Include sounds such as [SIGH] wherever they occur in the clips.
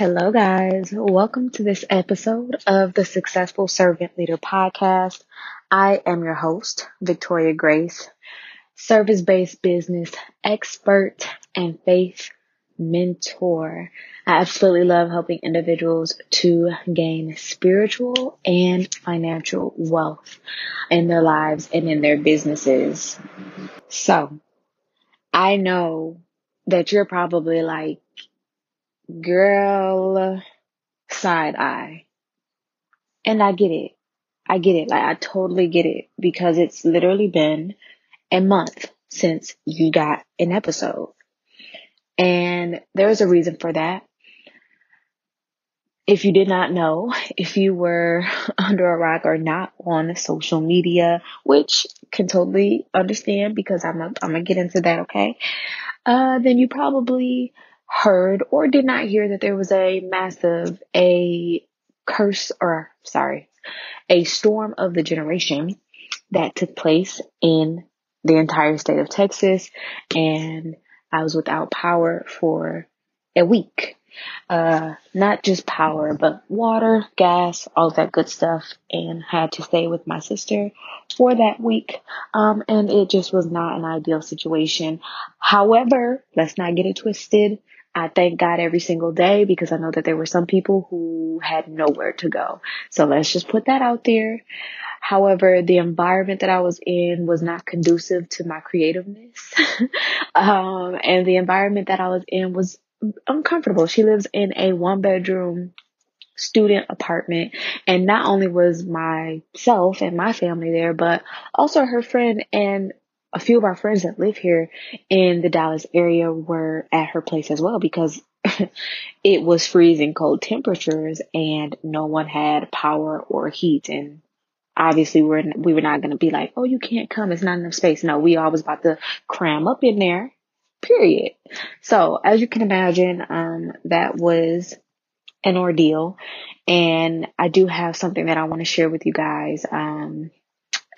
Hello, guys. Welcome to this episode of the Successful Servant Leader podcast. I am your host, Victoria Grace, service based business expert and faith mentor. I absolutely love helping individuals to gain spiritual and financial wealth in their lives and in their businesses. So, I know that you're probably like, girl, side eye. And I get it. I get it. Like, I totally get it because it's literally been a month since you got an episode. And there's a reason for that. If you did not know, [LAUGHS] if you were [LAUGHS] under a rock or not on social media, which can totally understand because I'm I'm gonna get into that, okay? Uh, then you probably heard or did not hear that there was a massive, a curse or sorry, a storm of the generation that took place in the entire state of Texas and I was without power for a week. Uh, not just power, but water, gas, all that good stuff, and had to stay with my sister for that week. Um, and it just was not an ideal situation. However, let's not get it twisted. I thank God every single day because I know that there were some people who had nowhere to go. So let's just put that out there. However, the environment that I was in was not conducive to my creativeness. [LAUGHS] um, and the environment that I was in was uncomfortable. She lives in a one bedroom student apartment and not only was myself and my family there, but also her friend and a few of our friends that live here in the Dallas area were at her place as well because [LAUGHS] it was freezing cold temperatures and no one had power or heat. And obviously we're we were not going to be like oh you can't come. It's not enough space. No we all was about to cram up in there period. So as you can imagine um that was an ordeal. And i do have something that i want to share with you guys. Um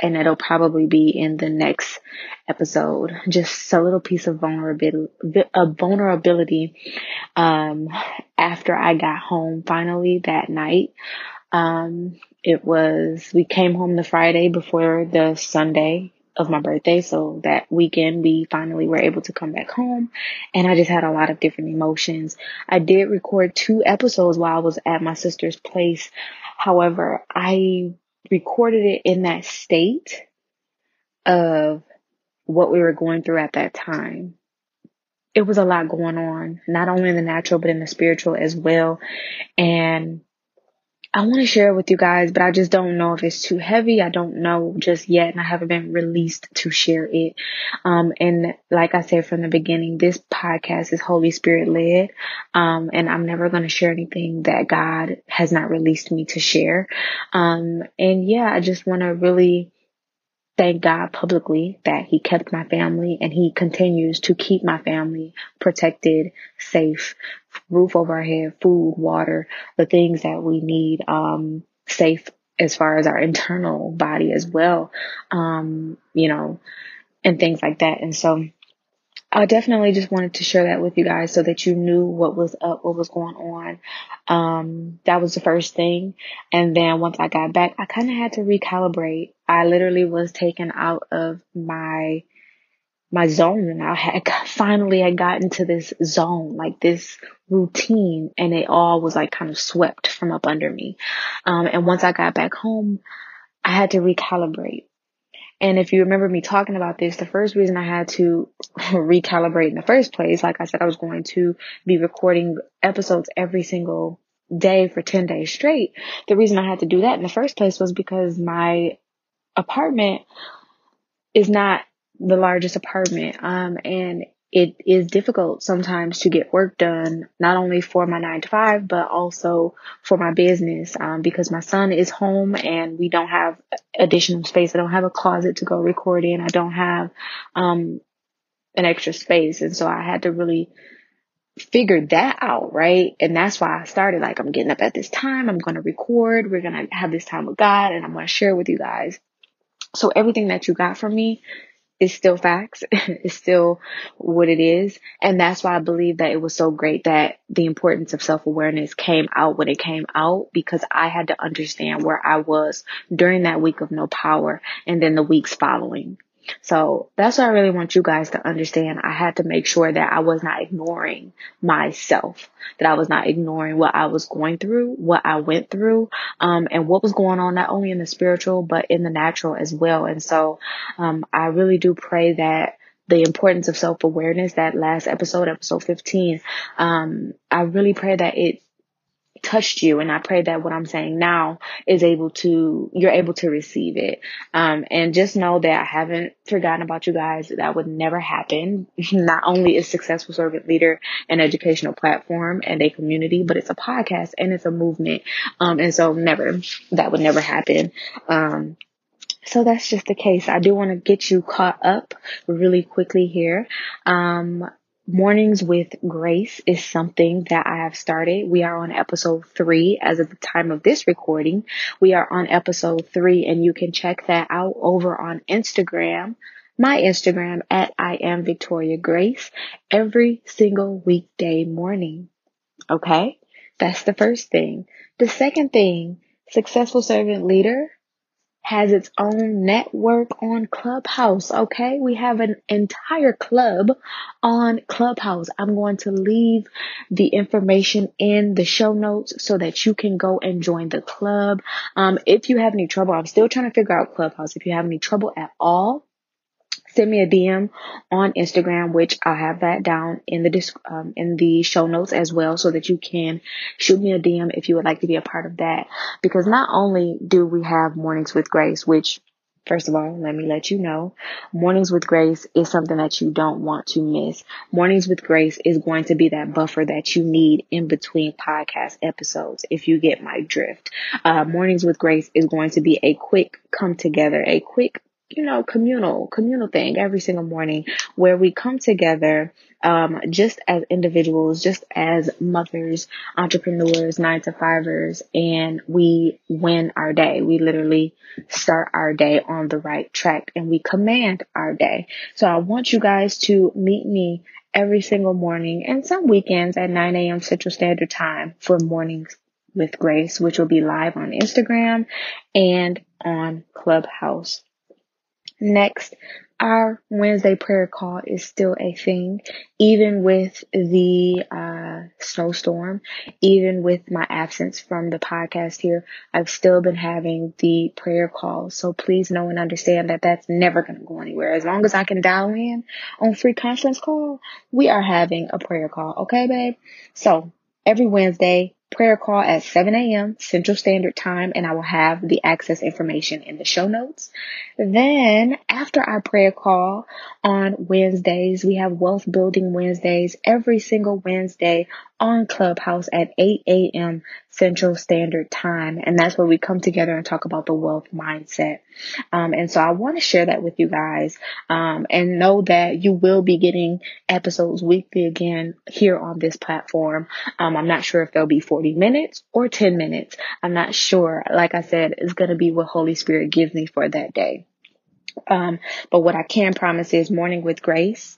and it'll probably be in the next episode. Just a little piece of vulnerability, a vulnerability, um, after I got home finally that night. Um, it was, we came home the Friday before the Sunday of my birthday. So that weekend we finally were able to come back home and I just had a lot of different emotions. I did record two episodes while I was at my sister's place. However, I recorded it in that state of what we were going through at that time. It was a lot going on, not only in the natural, but in the spiritual as well. And I want to share it with you guys, but I just don't know if it's too heavy. I don't know just yet, and I haven't been released to share it. Um, and like I said from the beginning, this podcast is Holy Spirit led. Um, and I'm never going to share anything that God has not released me to share. Um, and yeah, I just want to really thank God publicly that He kept my family and He continues to keep my family protected, safe, roof over our head, food, water, the things that we need, um, safe as far as our internal body as well, um, you know, and things like that. And so, I definitely just wanted to share that with you guys so that you knew what was up, what was going on. Um, that was the first thing. And then once I got back, I kind of had to recalibrate. I literally was taken out of my, my zone I had [LAUGHS] finally had gotten to this zone, like this routine and it all was like kind of swept from up under me. Um, and once I got back home, I had to recalibrate. And if you remember me talking about this, the first reason I had to [LAUGHS] recalibrate in the first place, like I said, I was going to be recording episodes every single day for 10 days straight. The reason I had to do that in the first place was because my apartment is not the largest apartment. Um, and it is difficult sometimes to get work done, not only for my nine to five, but also for my business, um, because my son is home and we don't have additional space. I don't have a closet to go record in. I don't have, um, an extra space. And so I had to really figure that out, right? And that's why I started like, I'm getting up at this time. I'm going to record. We're going to have this time with God and I'm going to share with you guys. So everything that you got from me it's still facts. [LAUGHS] it's still what it is. And that's why I believe that it was so great that the importance of self awareness came out when it came out because I had to understand where I was during that week of no power and then the weeks following. So that's what I really want you guys to understand. I had to make sure that I was not ignoring myself, that I was not ignoring what I was going through, what I went through, um, and what was going on, not only in the spiritual, but in the natural as well. And so, um, I really do pray that the importance of self awareness, that last episode, episode 15, um, I really pray that it touched you. And I pray that what I'm saying now is able to, you're able to receive it. Um, and just know that I haven't forgotten about you guys. That would never happen. [LAUGHS] Not only is Successful Servant Leader an educational platform and a community, but it's a podcast and it's a movement. Um, and so never, that would never happen. Um, so that's just the case. I do want to get you caught up really quickly here. Um, Mornings with Grace is something that I have started. We are on episode three as of the time of this recording. We are on episode three and you can check that out over on Instagram, my Instagram at I am Victoria Grace every single weekday morning. Okay. That's the first thing. The second thing, successful servant leader has its own network on Clubhouse. Okay. We have an entire club on Clubhouse. I'm going to leave the information in the show notes so that you can go and join the club. Um, if you have any trouble, I'm still trying to figure out Clubhouse. If you have any trouble at all, send me a DM on Instagram, which I'll have that down in the um, in the show notes as well, so that you can shoot me a DM if you would like to be a part of that. Because not only do we have mornings with Grace, which First of all, let me let you know, Mornings with Grace is something that you don't want to miss. Mornings with Grace is going to be that buffer that you need in between podcast episodes, if you get my drift. Uh, Mornings with Grace is going to be a quick come together, a quick you know, communal, communal thing every single morning where we come together, um, just as individuals, just as mothers, entrepreneurs, nine to fivers, and we win our day. We literally start our day on the right track and we command our day. So I want you guys to meet me every single morning and some weekends at 9 a.m. Central Standard Time for mornings with Grace, which will be live on Instagram and on Clubhouse. Next, our Wednesday prayer call is still a thing, even with the uh, snowstorm, even with my absence from the podcast here. I've still been having the prayer call. So please know and understand that that's never going to go anywhere. As long as I can dial in on free conference call, we are having a prayer call. Okay, babe? So every Wednesday, prayer call at 7 a.m. Central Standard Time, and I will have the access information in the show notes. Then, after our prayer call on Wednesdays, we have Wealth Building Wednesdays every single Wednesday on Clubhouse at 8 a.m. Central Standard Time. And that's where we come together and talk about the wealth mindset. Um, and so I want to share that with you guys um, and know that you will be getting episodes weekly again here on this platform. Um, I'm not sure if they'll be 40 minutes or 10 minutes. I'm not sure. Like I said, it's going to be what Holy Spirit gives me for that day. Um, but what I can promise is morning with grace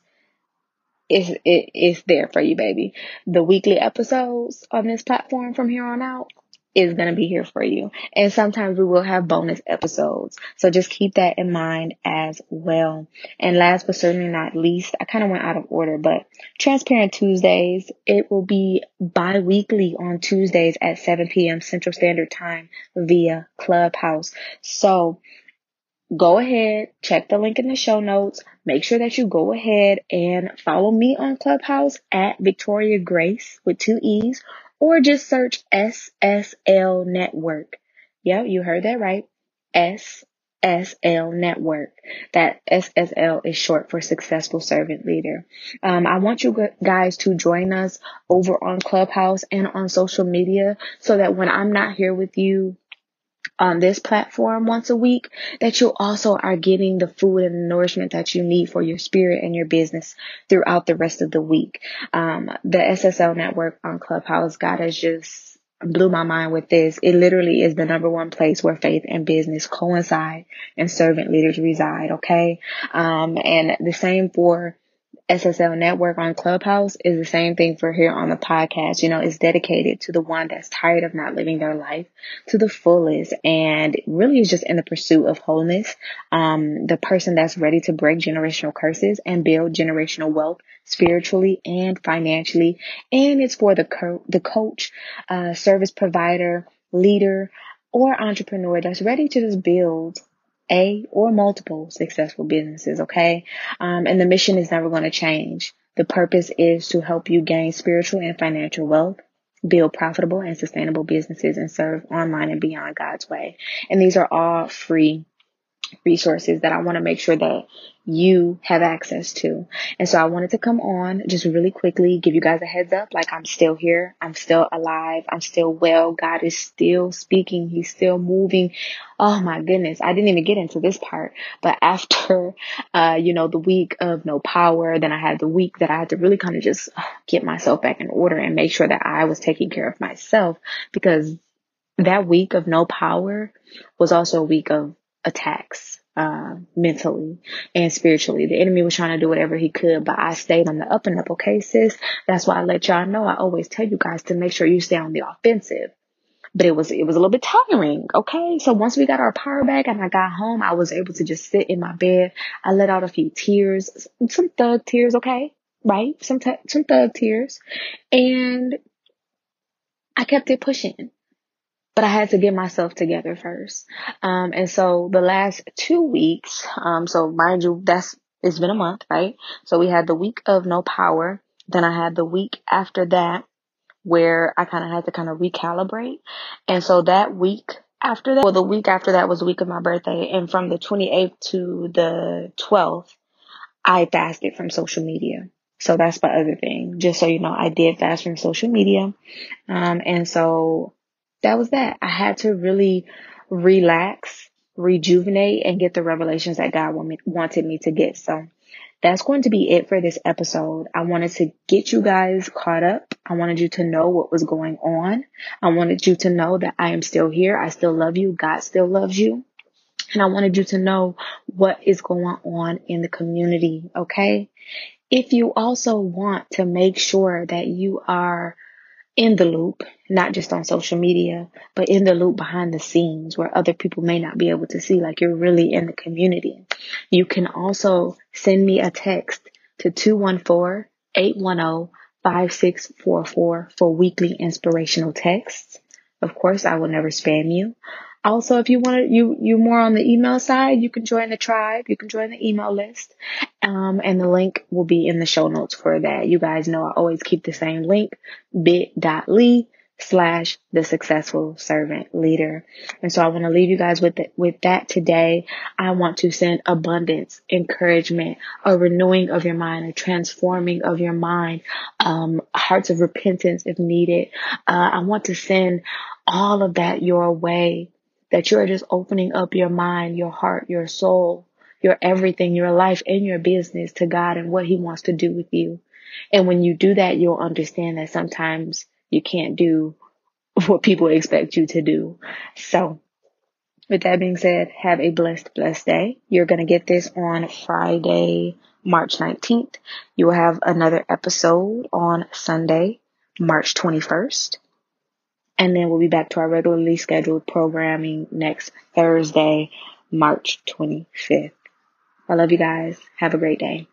is it, it's there for you, baby. The weekly episodes on this platform from here on out is going to be here for you. And sometimes we will have bonus episodes. So just keep that in mind as well. And last but certainly not least, I kind of went out of order, but Transparent Tuesdays, it will be bi-weekly on Tuesdays at 7 p.m. Central Standard Time via Clubhouse. So go ahead, check the link in the show notes. Make sure that you go ahead and follow me on Clubhouse at Victoria Grace with two E's or just search SSL Network. Yep, you heard that right. SSL Network. That SSL is short for Successful Servant Leader. Um, I want you guys to join us over on Clubhouse and on social media so that when I'm not here with you, on this platform once a week, that you also are getting the food and nourishment that you need for your spirit and your business throughout the rest of the week. Um, the SSL network on Clubhouse, God has just blew my mind with this. It literally is the number one place where faith and business coincide and servant leaders reside. Okay. Um, and the same for SSL network on Clubhouse is the same thing for here on the podcast. You know, it's dedicated to the one that's tired of not living their life to the fullest and really is just in the pursuit of wholeness. Um, the person that's ready to break generational curses and build generational wealth spiritually and financially. And it's for the, co- the coach, uh, service provider, leader, or entrepreneur that's ready to just build a or multiple successful businesses, okay? Um, and the mission is never going to change. The purpose is to help you gain spiritual and financial wealth, build profitable and sustainable businesses, and serve online and beyond God's way. And these are all free resources that I want to make sure that you have access to. And so I wanted to come on just really quickly, give you guys a heads up. Like I'm still here. I'm still alive. I'm still well. God is still speaking. He's still moving. Oh my goodness. I didn't even get into this part, but [LAUGHS] after, uh, you know, the week of no power, then I had the week that I had to really kind of just get myself back in order and make sure that I was taking care of myself because that week of no power was also a week of attacks uh, mentally and spiritually. The enemy was trying to do whatever he could, but I stayed on the up and up. Okay, sis. That's why I let y'all know. I always tell you guys to make sure you stay on the offensive. But it was it was a little bit tiring. Okay, so once we got our power back and I got home, I was able to just sit in my bed. I let out a few tears, some thug tears. Okay, right? Some t- some thug tears, and I kept it pushing but I had to get myself together first. Um, and so the last two weeks, um, so mind you, that's, it's been a month, right? So we had the week of no power. Then I had the week after that where I kind of had to kind of recalibrate. And so that week after that, well, the week after that was the week of my birthday. And from the 28th to the 12th, I fasted from social media. So that's my other thing. Just so you know, I did fast from social media. Um, and so that was that. I had to really relax, rejuvenate, and get the revelations that God wanted me to get. So that's going to be it for this episode. I wanted to get you guys caught up. I wanted you to know what was going on. I wanted you to know that I am still here. I still love you. God still loves you. And I wanted you to know what is going on in the community. Okay. If you also want to make sure that you are in the loop, not just on social media, but in the loop behind the scenes where other people may not be able to see, like you're really in the community. You can also send me a text to 214 810 5644 for weekly inspirational texts. Of course, I will never spam you. Also, if you want to, you, you more on the email side, you can join the tribe. You can join the email list. Um, and the link will be in the show notes for that. You guys know I always keep the same link, bit.ly slash the successful servant leader. And so I want to leave you guys with, the, with that today. I want to send abundance, encouragement, a renewing of your mind, a transforming of your mind, um, hearts of repentance if needed. Uh, I want to send all of that your way that you're just opening up your mind, your heart, your soul, your everything, your life and your business to God and what he wants to do with you. And when you do that, you'll understand that sometimes you can't do [LAUGHS] what people expect you to do. So with that being said, have a blessed, blessed day. You're going to get this on Friday, March 19th. You will have another episode on Sunday, March 21st. And then we'll be back to our regularly scheduled programming next Thursday, March 25th. I love you guys. Have a great day.